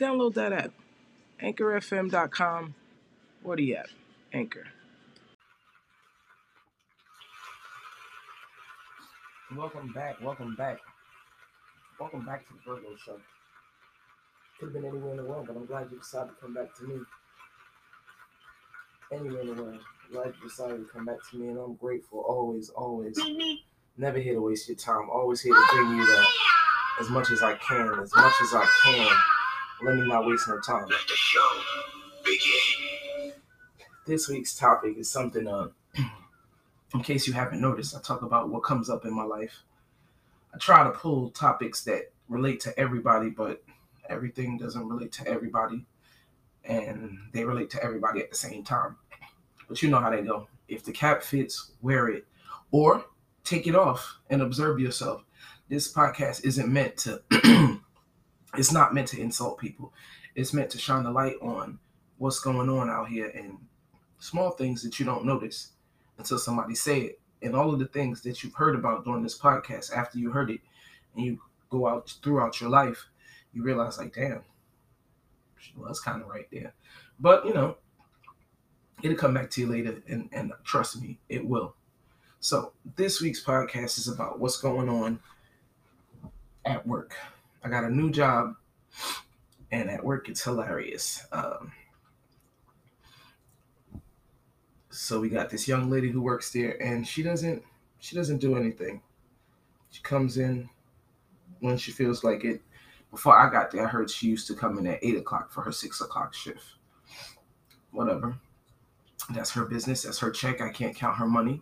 Download that app. AnchorFM.com or the app. Anchor. Welcome back, welcome back. Welcome back to the Virgo Show. Could have been anywhere in the world, but I'm glad you decided to come back to me. Anywhere in the world. Glad you decided to come back to me, and I'm grateful always, always. Never here to waste your time. Always here to bring you that as much as I can, as much as I can. Let me not waste no time. Let the show begin. This week's topic is something, uh, in case you haven't noticed, I talk about what comes up in my life. I try to pull topics that relate to everybody, but everything doesn't relate to everybody, and they relate to everybody at the same time. But you know how they go. If the cap fits, wear it, or take it off and observe yourself. This podcast isn't meant to. it's not meant to insult people. It's meant to shine the light on what's going on out here and small things that you don't notice until somebody say it. And all of the things that you've heard about during this podcast after you heard it and you go out throughout your life, you realize like, damn, well, that's kind of right there. But you know, it'll come back to you later and, and trust me, it will. So this week's podcast is about what's going on at work. I got a new job and at work it's hilarious. Um, so we got this young lady who works there and she doesn't she doesn't do anything. She comes in when she feels like it. Before i got there i heard she used to come in at 8 o'clock for her 6 o'clock shift. Whatever. That's her business. That's her check. I can't count her money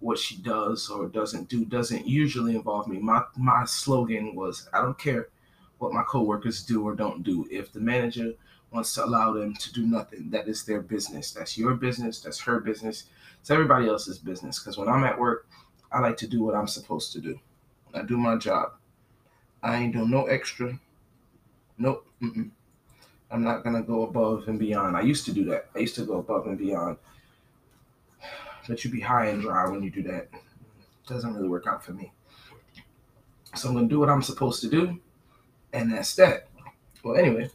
what she does or doesn't do doesn't usually involve me my my slogan was i don't care what my coworkers do or don't do if the manager wants to allow them to do nothing. That is their business. That's your business. That's her business. It's everybody else's business. Because when I'm at work, I like to do what I'm supposed to do. I do my job. I ain't doing no extra. Nope. Mm-mm. I'm not gonna go above and beyond. I used to do that. I used to go above and beyond. But you be high and dry when you do that. Doesn't really work out for me. So I'm gonna do what I'm supposed to do, and that's that. Well, anyway,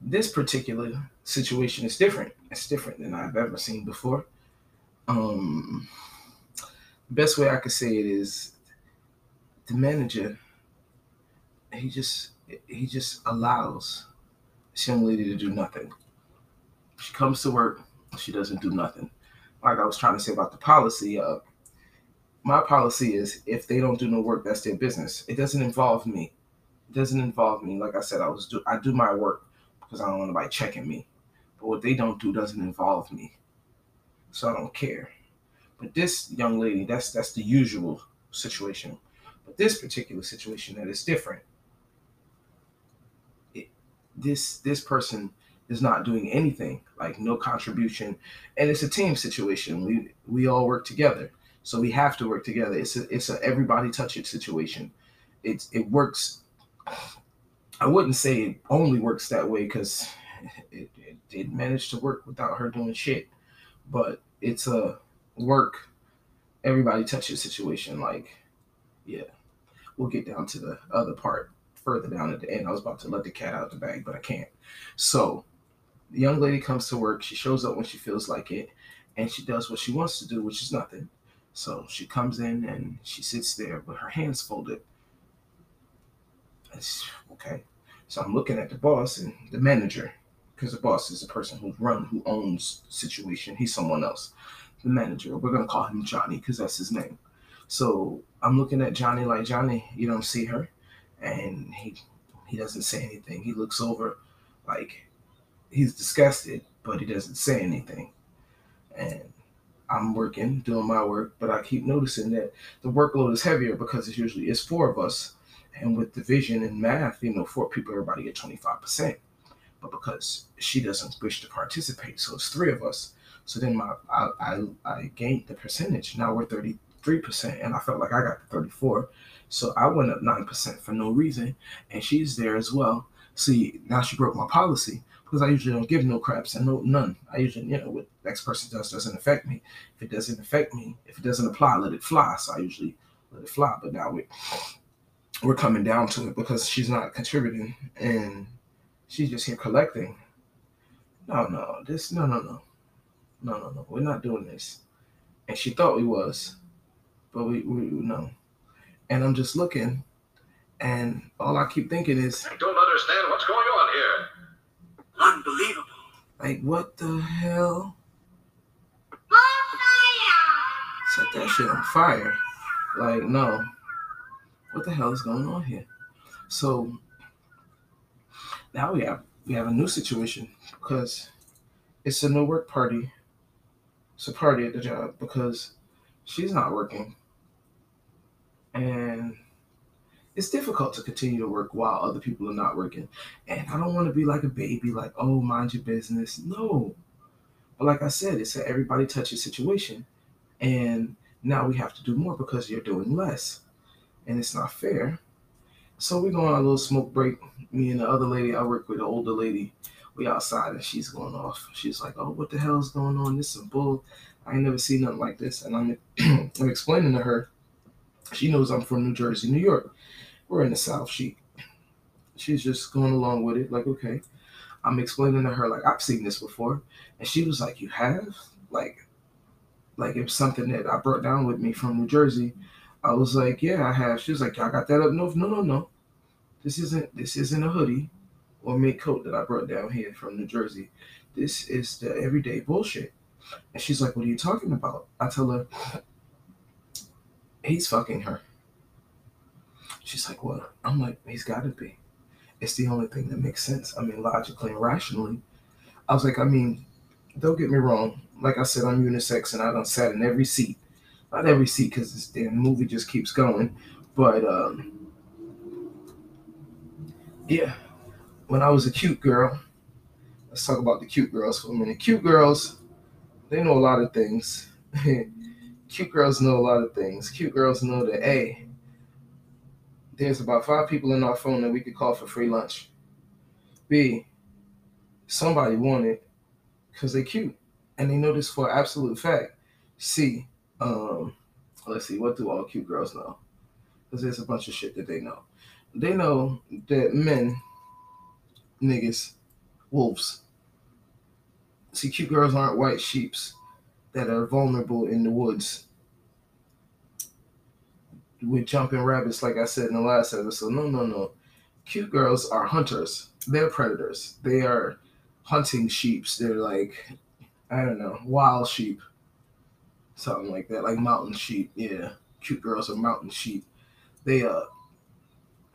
this particular situation is different. It's different than I've ever seen before. Um, the best way I could say it is the manager. He just he just allows this young lady to do nothing. She comes to work, she doesn't do nothing. Like I was trying to say about the policy. Uh, my policy is if they don't do no work, that's their business. It doesn't involve me. It doesn't involve me. Like I said, I was do I do my work because I don't want anybody checking me. But what they don't do doesn't involve me. So I don't care. But this young lady, that's that's the usual situation. But this particular situation that is different. It, this this person is not doing anything, like no contribution. And it's a team situation. We we all work together. So we have to work together. It's a it's a everybody touch it situation. It's it works I wouldn't say it only works that way because it, it, it managed to work without her doing shit. But it's a work, everybody touches situation. Like, yeah, we'll get down to the other part further down at the end. I was about to let the cat out of the bag, but I can't. So, the young lady comes to work. She shows up when she feels like it, and she does what she wants to do, which is nothing. So she comes in and she sits there with her hands folded. It's okay. So I'm looking at the boss and the manager, because the boss is the person who run, who owns the situation. He's someone else. The manager. We're gonna call him Johnny because that's his name. So I'm looking at Johnny like Johnny. You don't see her, and he he doesn't say anything. He looks over, like he's disgusted, but he doesn't say anything. And I'm working, doing my work, but I keep noticing that the workload is heavier because it's usually it's four of us And with division and math, you know, four people, everybody get 25%. But because she doesn't wish to participate, so it's three of us. So then my I, I, I gained the percentage. Now we're 33%, and I felt like I got the 34. So I went up 9% for no reason, and she's there as well. See, now she broke my policy because I usually don't give no craps and no none. I usually, you know, what next person does doesn't affect me. If it doesn't affect me, if it doesn't apply, let it fly. So I usually let it fly. But now we we're coming down to it because she's not contributing and she's just here collecting. No, no, this no no no. No no no. We're not doing this. And she thought we was. But we we no. And I'm just looking and all I keep thinking is I don't understand what's going on. Unbelievable. like what the hell? Set that shit on fire. Like, no. What the hell is going on here? So now we have we have a new situation because it's a no work party. It's a party at the job because she's not working. And it's difficult to continue to work while other people are not working. And I don't want to be like a baby, like, oh, mind your business. No. But like I said, it's a everybody touches situation. And now we have to do more because you're doing less. And it's not fair. So we go on a little smoke break. Me and the other lady I work with, the older lady, we outside and she's going off. She's like, Oh, what the hell is going on? This is bull. I ain't never seen nothing like this. And I'm I'm explaining to her. She knows I'm from New Jersey, New York. We're in the South. She she's just going along with it, like, okay. I'm explaining to her, like, I've seen this before. And she was like, You have? Like, like it was something that I brought down with me from New Jersey. I was like, Yeah, I have. She was like, Y'all got that up? No, no, no, no. This isn't this isn't a hoodie or mid coat that I brought down here from New Jersey. This is the everyday bullshit. And she's like, What are you talking about? I tell her, He's fucking her. She's like, What? I'm like, He's gotta be. It's the only thing that makes sense. I mean, logically and rationally. I was like, I mean, don't get me wrong. Like I said, I'm unisex and I don't sat in every seat. Not every seat because this damn movie just keeps going. But um yeah. When I was a cute girl, let's talk about the cute girls for a minute. Cute girls, they know a lot of things. cute girls know a lot of things. Cute girls know that hey, there's about five people in our phone that we could call for free lunch. B, somebody wanted because they cute and they know this for absolute fact. C, um, let's see, what do all cute girls know? Because there's a bunch of shit that they know. They know that men, niggas, wolves. See, cute girls aren't white sheeps that are vulnerable in the woods with jumping rabbits, like I said in the last episode. No, no, no. Cute girls are hunters. They're predators. They are hunting sheeps. They're like, I don't know, wild sheep. Something like that. Like mountain sheep. Yeah. Cute girls are mountain sheep. They uh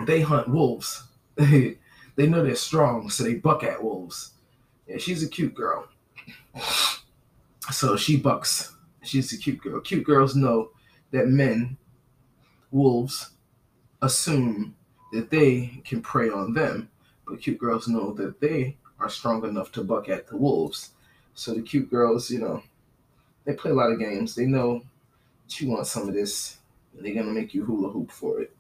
they hunt wolves. they know they're strong, so they buck at wolves. Yeah, she's a cute girl. So she bucks. She's a cute girl. Cute girls know that men wolves assume that they can prey on them, but cute girls know that they are strong enough to buck at the wolves. So the cute girls, you know, they play a lot of games. They know that you want some of this, and they're gonna make you hula hoop for it.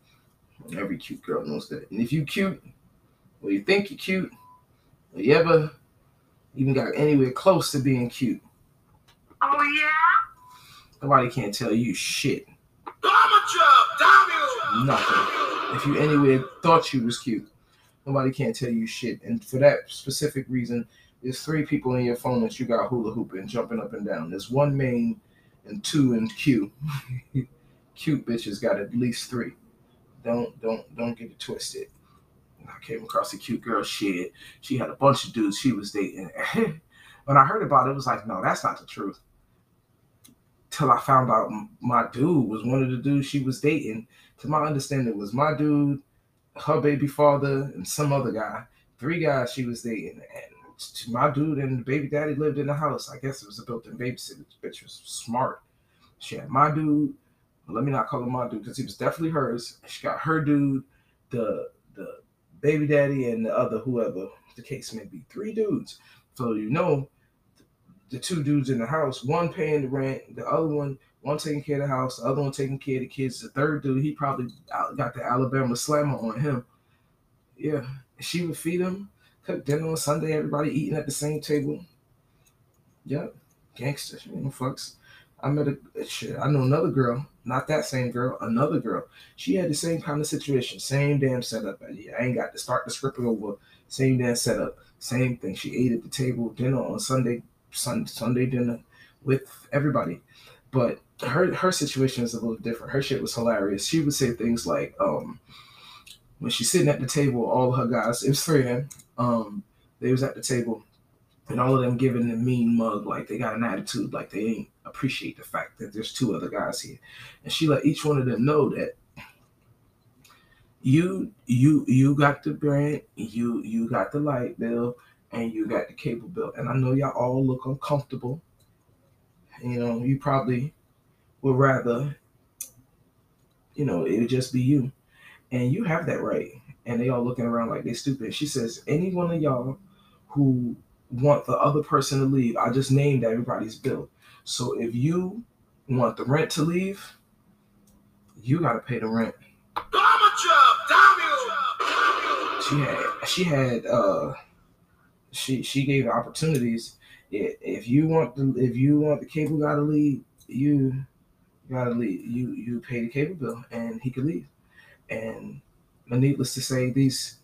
Every cute girl knows that. And if you cute, or you think you're cute, or you ever even got anywhere close to being cute, Oh yeah? nobody can't tell you shit. Nothing. If you anywhere thought you was cute, nobody can't tell you shit. And for that specific reason, there's three people in your phone that you got hula hooping, jumping up and down. There's one main and two in Q. cute bitches got at least three. Don't don't don't get it twisted. I came across a cute girl. Shit, she had a bunch of dudes she was dating. when I heard about it, it was like, no, that's not the truth. Till I found out my dude was one of the dudes she was dating. To my understanding, it was my dude, her baby father, and some other guy. Three guys she was dating, and my dude and the baby daddy lived in the house. I guess it was a built-in babysitter. Bitch was smart. She had my dude. Let me not call him my dude because he was definitely hers. She got her dude, the the baby daddy and the other whoever the case may be. Three dudes. So you know the two dudes in the house, one paying the rent, the other one, one taking care of the house, the other one taking care of the kids. The third dude, he probably got the Alabama slammer on him. Yeah, she would feed him, cook dinner on Sunday, everybody eating at the same table. Yep, gangster, you know, fucks. I met a shit. I know another girl, not that same girl, another girl. She had the same kind of situation, same damn setup. I ain't got to start the script over. Same damn setup, same thing. She ate at the table, dinner on Sunday, sun, Sunday dinner with everybody. But her her situation is a little different. Her shit was hilarious. She would say things like, um, when she's sitting at the table, all her guys, it was three of them, um, they was at the table, and all of them giving the mean mug, like they got an attitude, like they ain't appreciate the fact that there's two other guys here. And she let each one of them know that you you you got the brand, you you got the light bill, and you got the cable bill. And I know y'all all look uncomfortable. You know, you probably would rather, you know, it would just be you. And you have that right. And they all looking around like they stupid. She says, any one of y'all who want the other person to leave, I just named everybody's bill. So if you want the rent to leave, you gotta pay the rent. Bomber job, damn you! She had she had uh she she gave opportunities. If you want the if you want the cable guy to leave, you gotta leave. You you pay the cable bill and he could leave. And needless to say, these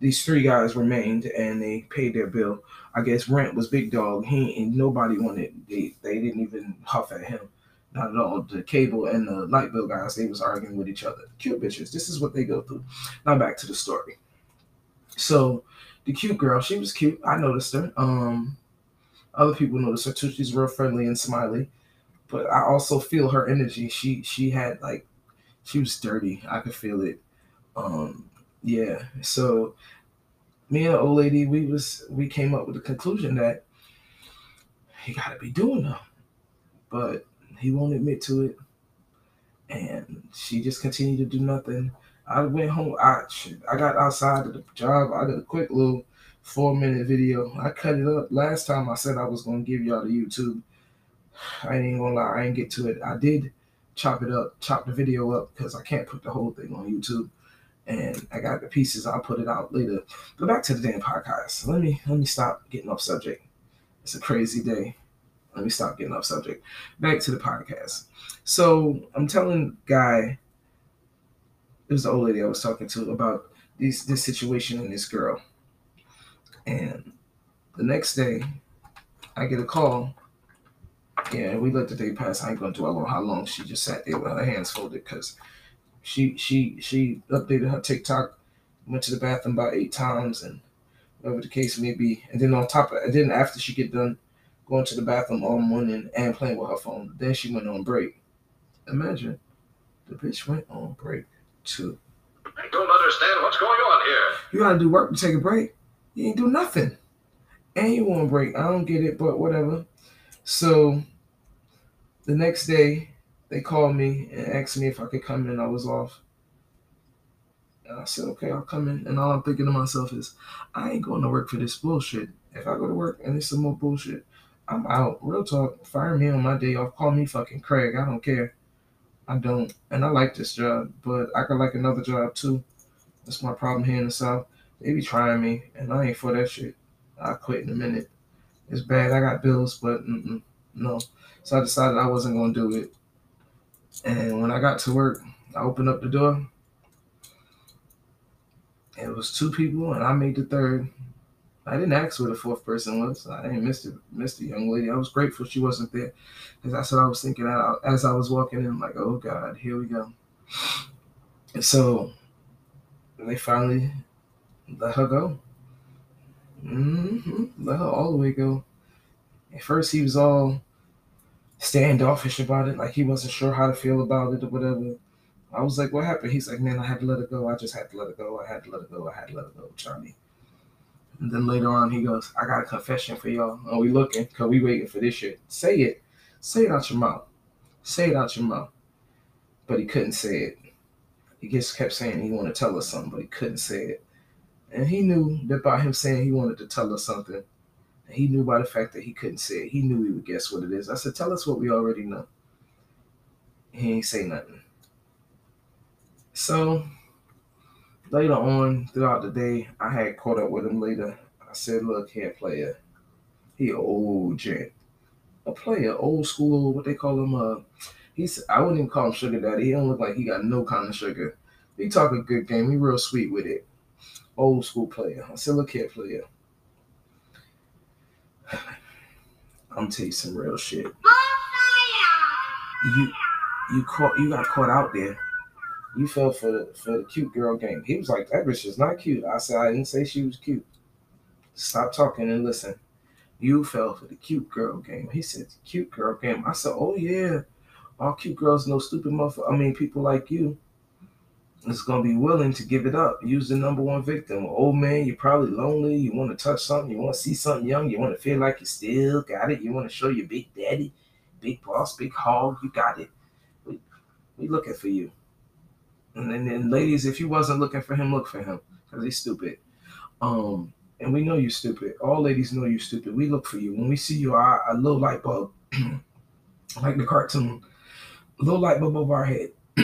these three guys remained and they paid their bill. I guess rent was big dog. He and nobody wanted. They they didn't even huff at him. Not at all. The cable and the light bill guys, they was arguing with each other. Cute bitches. This is what they go through. Now back to the story. So the cute girl, she was cute. I noticed her. Um, other people noticed her too. She's real friendly and smiley. But I also feel her energy. She she had like she was dirty. I could feel it. Um, yeah. So me and the old lady, we was we came up with the conclusion that he gotta be doing them. But he won't admit to it. And she just continued to do nothing. I went home. I shit, I got outside of the job. I did a quick little four minute video. I cut it up. Last time I said I was gonna give y'all the YouTube. I ain't gonna lie, I ain't get to it. I did chop it up, chop the video up because I can't put the whole thing on YouTube. And I got the pieces. I'll put it out later. But back to the damn podcast. Let me let me stop getting off subject. It's a crazy day. Let me stop getting off subject. Back to the podcast. So I'm telling guy, it was the old lady I was talking to about this this situation and this girl. And the next day, I get a call. Yeah, we let the day pass. I ain't gonna dwell on how long she just sat there with her hands folded because she she she updated her TikTok, went to the bathroom about eight times, and whatever the case may be. And then on top of, and then after she get done going to the bathroom all morning and playing with her phone, then she went on break. Imagine, the bitch went on break too. I don't understand what's going on here. You gotta do work to take a break. You ain't do nothing. And you want a break. I don't get it, but whatever. So the next day they called me and asked me if I could come in. I was off. And I said, okay, I'll come in. And all I'm thinking to myself is, I ain't going to work for this bullshit. If I go to work and it's some more bullshit, I'm out. Real talk. Fire me on my day off. Call me fucking Craig. I don't care. I don't. And I like this job, but I could like another job too. That's my problem here in the South. They be trying me, and I ain't for that shit. I quit in a minute. It's bad. I got bills, but no. So I decided I wasn't going to do it. And when I got to work, I opened up the door. It was two people, and I made the third. I didn't ask where the fourth person was. I didn't miss the miss the young lady. I was grateful she wasn't there, because that's what I was thinking as I was walking in. Like, oh God, here we go. And so they finally let her go. hmm Let her all the way go. At first, he was all standoffish about it, like he wasn't sure how to feel about it or whatever. I was like, "What happened?" He's like, "Man, I had to let her go. I just had to let her go. I had to let her go. I had to let her go, Charlie." And then later on, he goes, "I got a confession for y'all. Are we looking? Cause we waiting for this shit. Say it. Say it out your mouth. Say it out your mouth." But he couldn't say it. He just kept saying he wanted to tell us something, but he couldn't say it. And he knew that by him saying he wanted to tell us something, he knew by the fact that he couldn't say it, he knew we would guess what it is. I said, Tell us what we already know. He ain't say nothing. So later on throughout the day, I had caught up with him later. I said, Look here, player. He old gent. A player, old school, what they call him, uh he's I wouldn't even call him sugar daddy. He don't look like he got no kind of sugar. He talk a good game. He real sweet with it. Old school player. I said, look here, player. I'm tell you some real shit. You you caught you got caught out there. You fell for the for the cute girl game. He was like, that bitch is not cute. I said I didn't say she was cute. Stop talking and listen. You fell for the cute girl game. He said, cute girl game. I said, oh yeah. All cute girls no stupid motherfucker. I mean, people like you is gonna be willing to give it up. Use the number one victim. Old man, you're probably lonely. You want to touch something. You want to see something young. You want to feel like you still got it. You want to show your big daddy, big boss, big hog. You got it. We, we looking for you. And then, ladies, if you wasn't looking for him, look for him because he's stupid. Um, and we know you stupid. All ladies know you stupid. We look for you when we see you. Our, a little light bulb, like the cartoon, little light bulb over our head.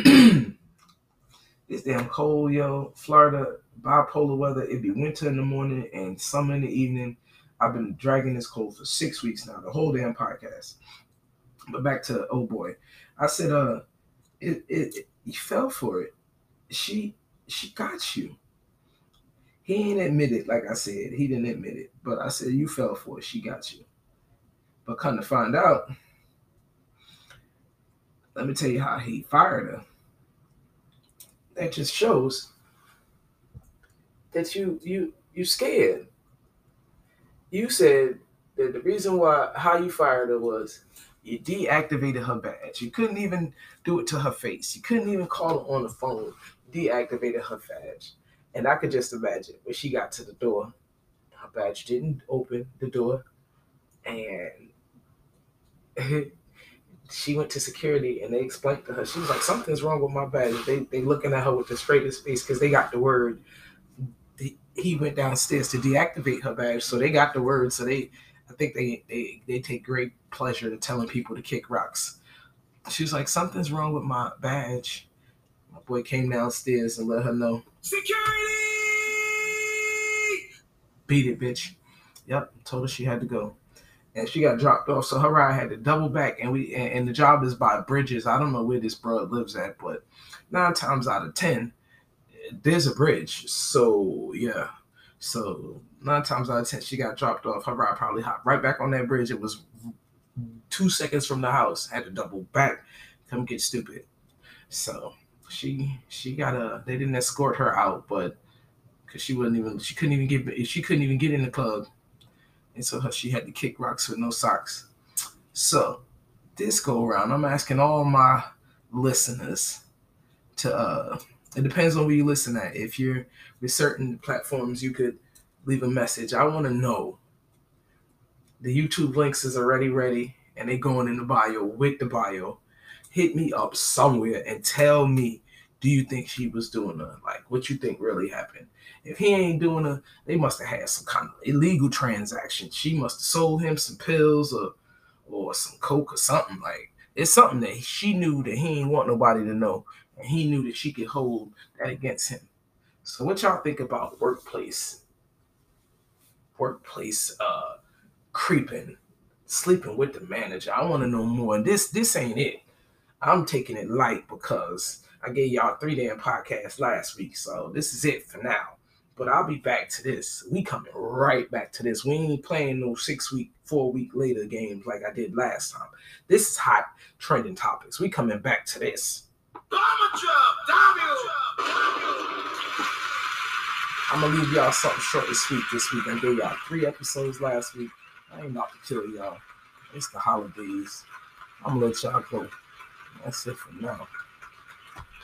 it's damn cold, yo. Florida, bipolar weather. It'd be winter in the morning and summer in the evening. I've been dragging this cold for six weeks now, the whole damn podcast. But back to oh boy, I said, uh, it, it, it you fell for it. She she got you. He ain't admitted, like I said, he didn't admit it. But I said you fell for it. She got you. But come to find out, let me tell you how he fired her. That just shows that you you you scared. You said that the reason why how you fired her was you deactivated her badge. You couldn't even do it to her face. You couldn't even call her on the phone. Deactivated her badge. And I could just imagine when she got to the door, her badge didn't open the door. And she went to security and they explained to her, she was like, something's wrong with my badge. They they looking at her with the straightest face because they got the word. He went downstairs to deactivate her badge, so they got the word. So they, I think they they they take great pleasure to telling people to kick rocks. She was like, something's wrong with my badge. Boy came downstairs and let her know. Security! Beat it, bitch. Yep, told her she had to go and she got dropped off. So her ride had to double back, and we and, and, the job is by bridges. I don't know where this bro lives at, but nine times out of ten, there's a bridge. So yeah, so nine times out of ten, she got dropped off. Her ride probably hopped right back on that bridge. It was two seconds from the house. Had to double back, come get stupid. So she she got a. They didn't escort her out, but because she wouldn't even she couldn't even get she couldn't even get in the club and so she had to kick rocks with no socks. So this go around, I'm asking all my listeners to uh it depends on where you listen at. If you're with certain platforms, you could leave a message. I want to know. The YouTube links is already ready and they going in the bio with the bio. Hit me up somewhere and tell me, do you think she was doing a like what you think really happened? If he ain't doing a, they must have had some kind of illegal transaction. She must have sold him some pills or or some coke or something. Like it's something that she knew that he ain't want nobody to know, and he knew that she could hold that against him. So what y'all think about workplace? Workplace uh creeping, sleeping with the manager. I want to know more. And this this ain't it. I'm taking it light because I gave y'all three damn podcasts last week. So this is it for now. But I'll be back to this. We coming right back to this. We ain't playing no six week, four week later games like I did last time. This is hot trending topics. We coming back to this. I'm gonna leave y'all something short and sweet this week. I gave y'all three episodes last week. I ain't about to kill y'all. It's the holidays. I'm gonna let y'all go. That's it for now.